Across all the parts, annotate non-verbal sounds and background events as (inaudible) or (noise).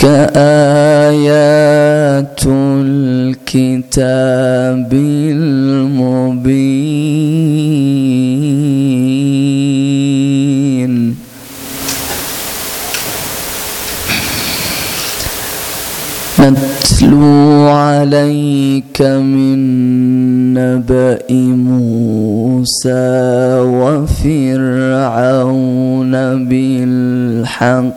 تلك آيات الكتاب المبين. نتلو عليك من نبأ موسى وفرعون بالحق.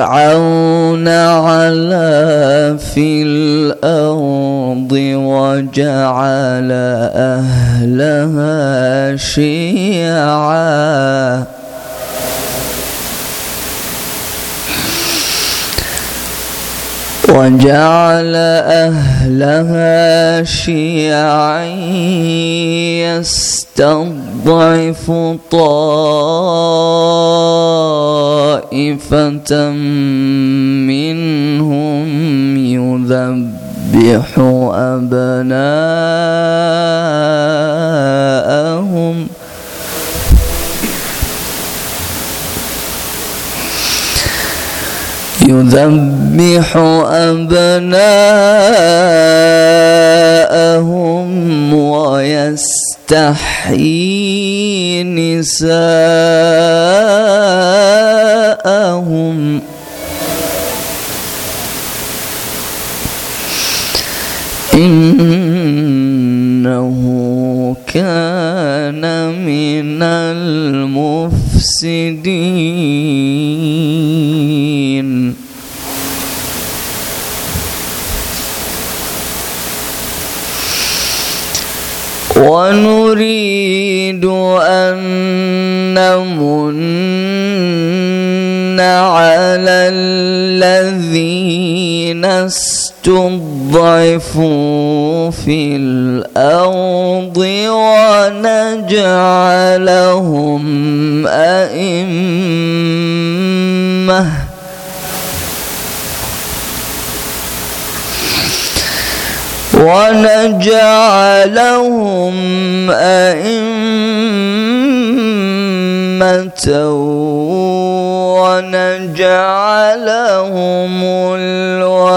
فرعون علا في الأرض وجعل أهلها شيعا. وجعل أهلها شيعا يستضعف طائفة منهم يذبح أبناءهم يذبح أبناءهم ويستحيي نساءهم. إنه كان من المفسدين. الذين استضعفوا في الأرض ونجعلهم أئمة ونجعلهم أئمة ونجعلهم الوارثين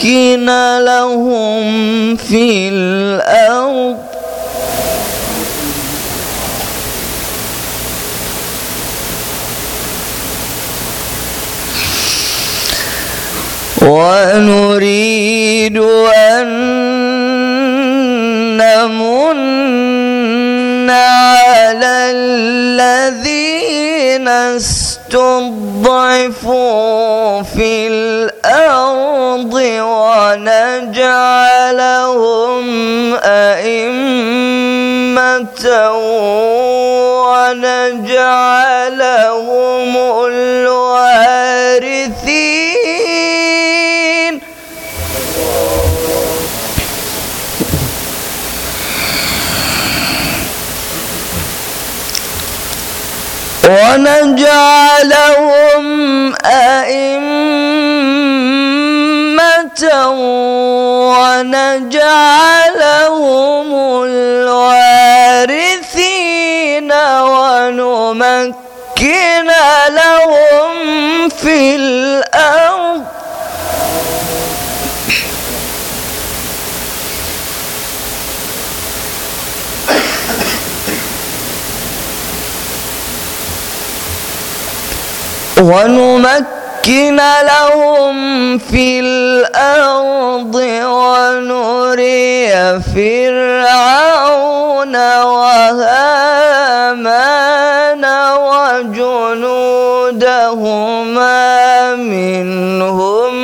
ونمكن لهم في الأرض. ونريد أن نمن على الذين استضعفوا في الأرض ونجعلهم ونجعلهم أئمة ونجعلهم ونمكن لهم في الأرض ونري فرعون وهامان وجنودهما منهم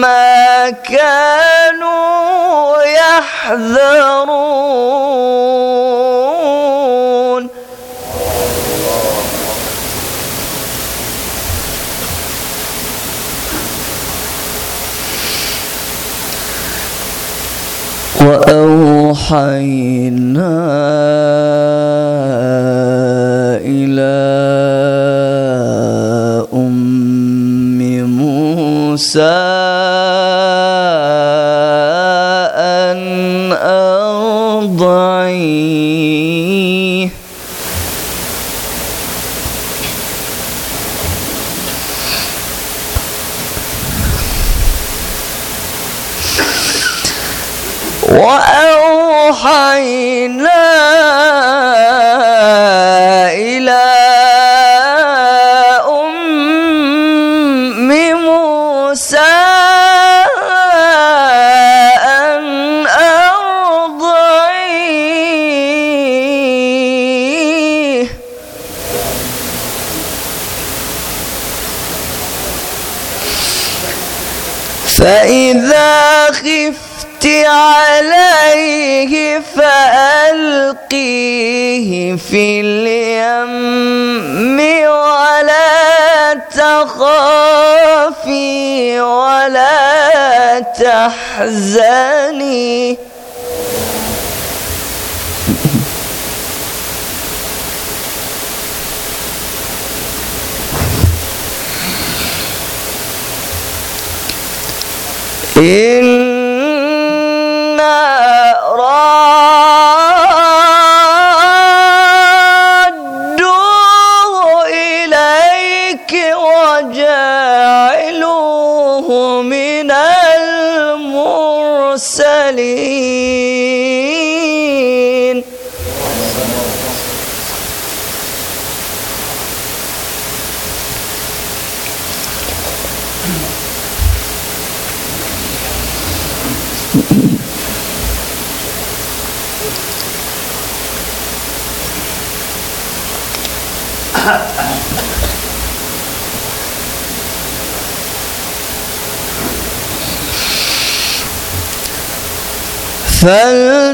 ما كانوا يحذرون. وأوحينا إلى أم موسى وأوحينا إلى أم موسى أن أرضعيه فإذا خفت عليه فألقيه في اليم ولا تخافي ولا تحزني. إنا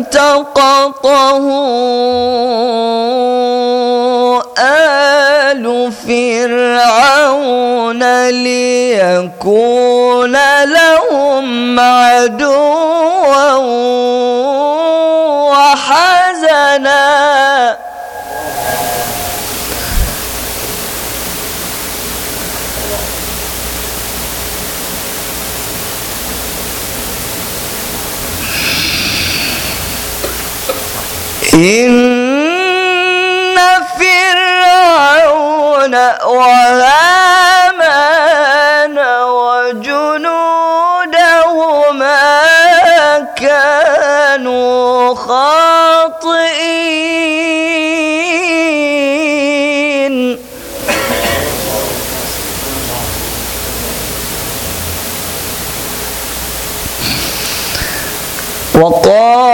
فالتقطه فرعون ليكون لهم عدوا وحزنا. إن وهامان وجنودهما كانوا خاطئين. وقالت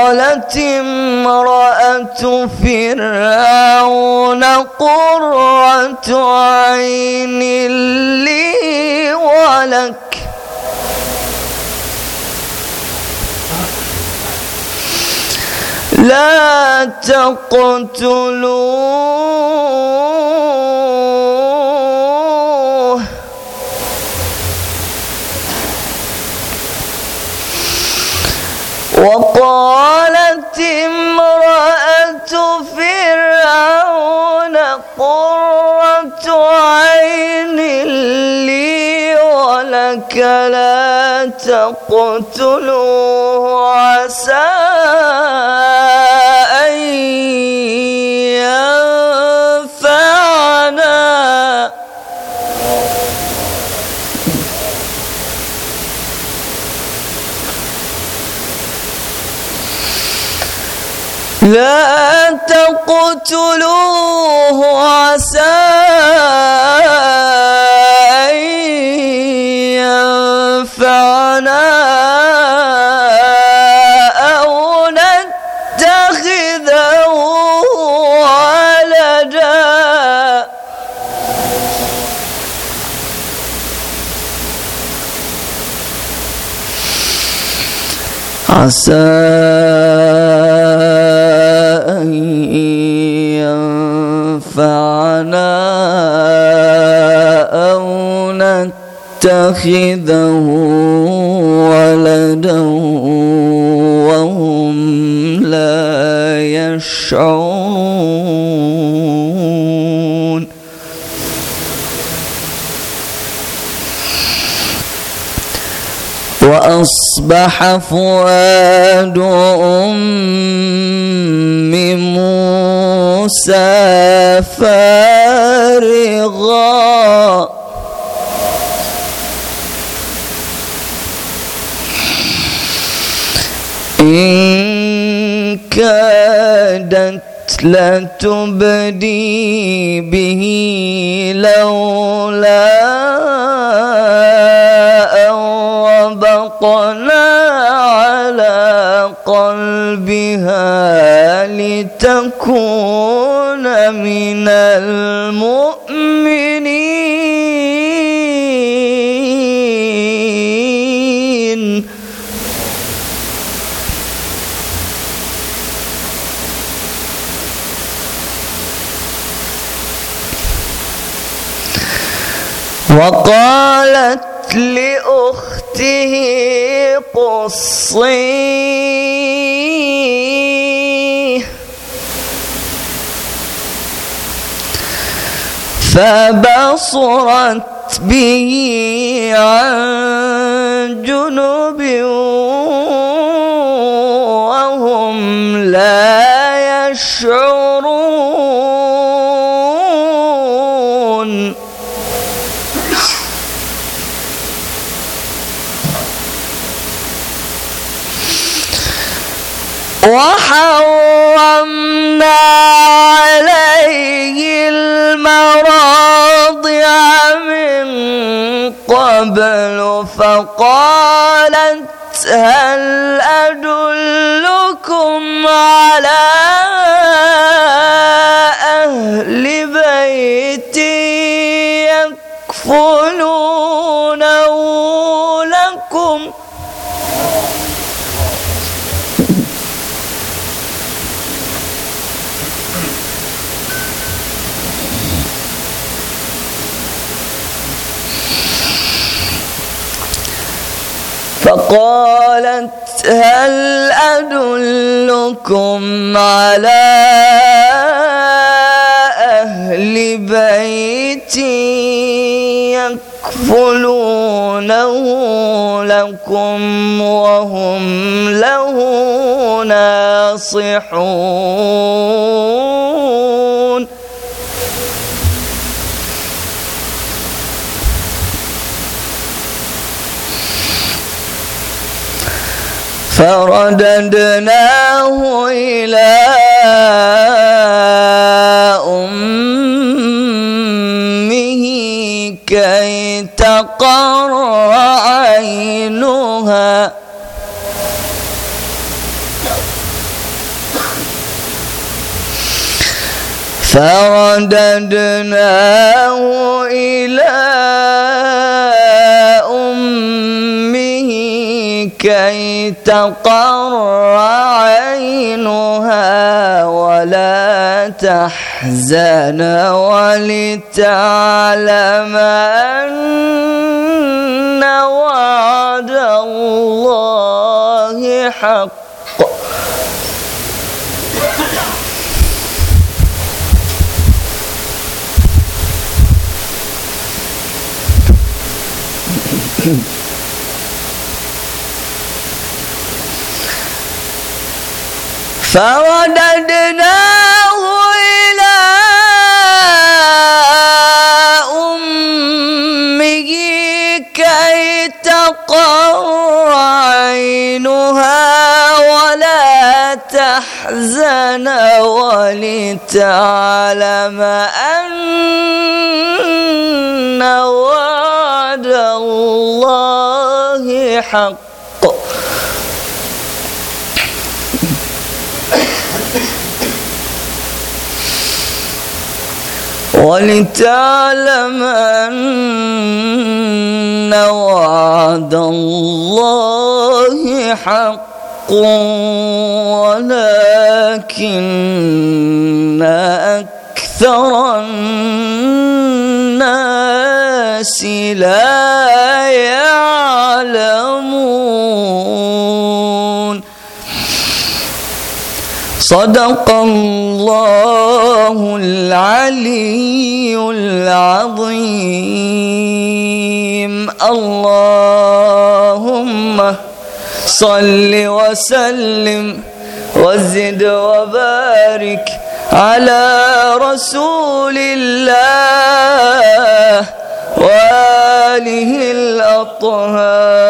فرعون قرة عين لي ولك. لا تقتلوه. وقالت فرعون قرة عين لي ولك لا تقتلوه عسى أن ينفعنا. تقتلوه عسى أن ينفعنا أو نتخذه ولدا. عسى يتخذه ولدا وهم لا يشعرون. وأصبح فؤاد أم موسى فارغا إن كادت لتبدي به لولا أن ربطنا على قلبها لتكون من المؤمنين. وقالت لأخته قصيه فبصرت به عن جنوب فقالت هل أدلكم على أهل بيت يكفلونه فقالت هل أدلكم على أهل بيت يكفلونه لكم وهم له ناصحون؟ فرددناه إلى أمه كي تقر عينها. فرددناه إلى كي تقر عينها ولا تحزن ولتعلم أن وعد الله حق. (laughs) فرددناه إلى أمه كي تقر عينها ولا تحزن ولتعلم أن وعد الله حق. ولتعلم أن وعد الله حق ولكن أكثر الناس لا يعلمون صدق الله العلي العظيم اللهم صل وسلم وزد وبارك على رسول الله وآله الأطهار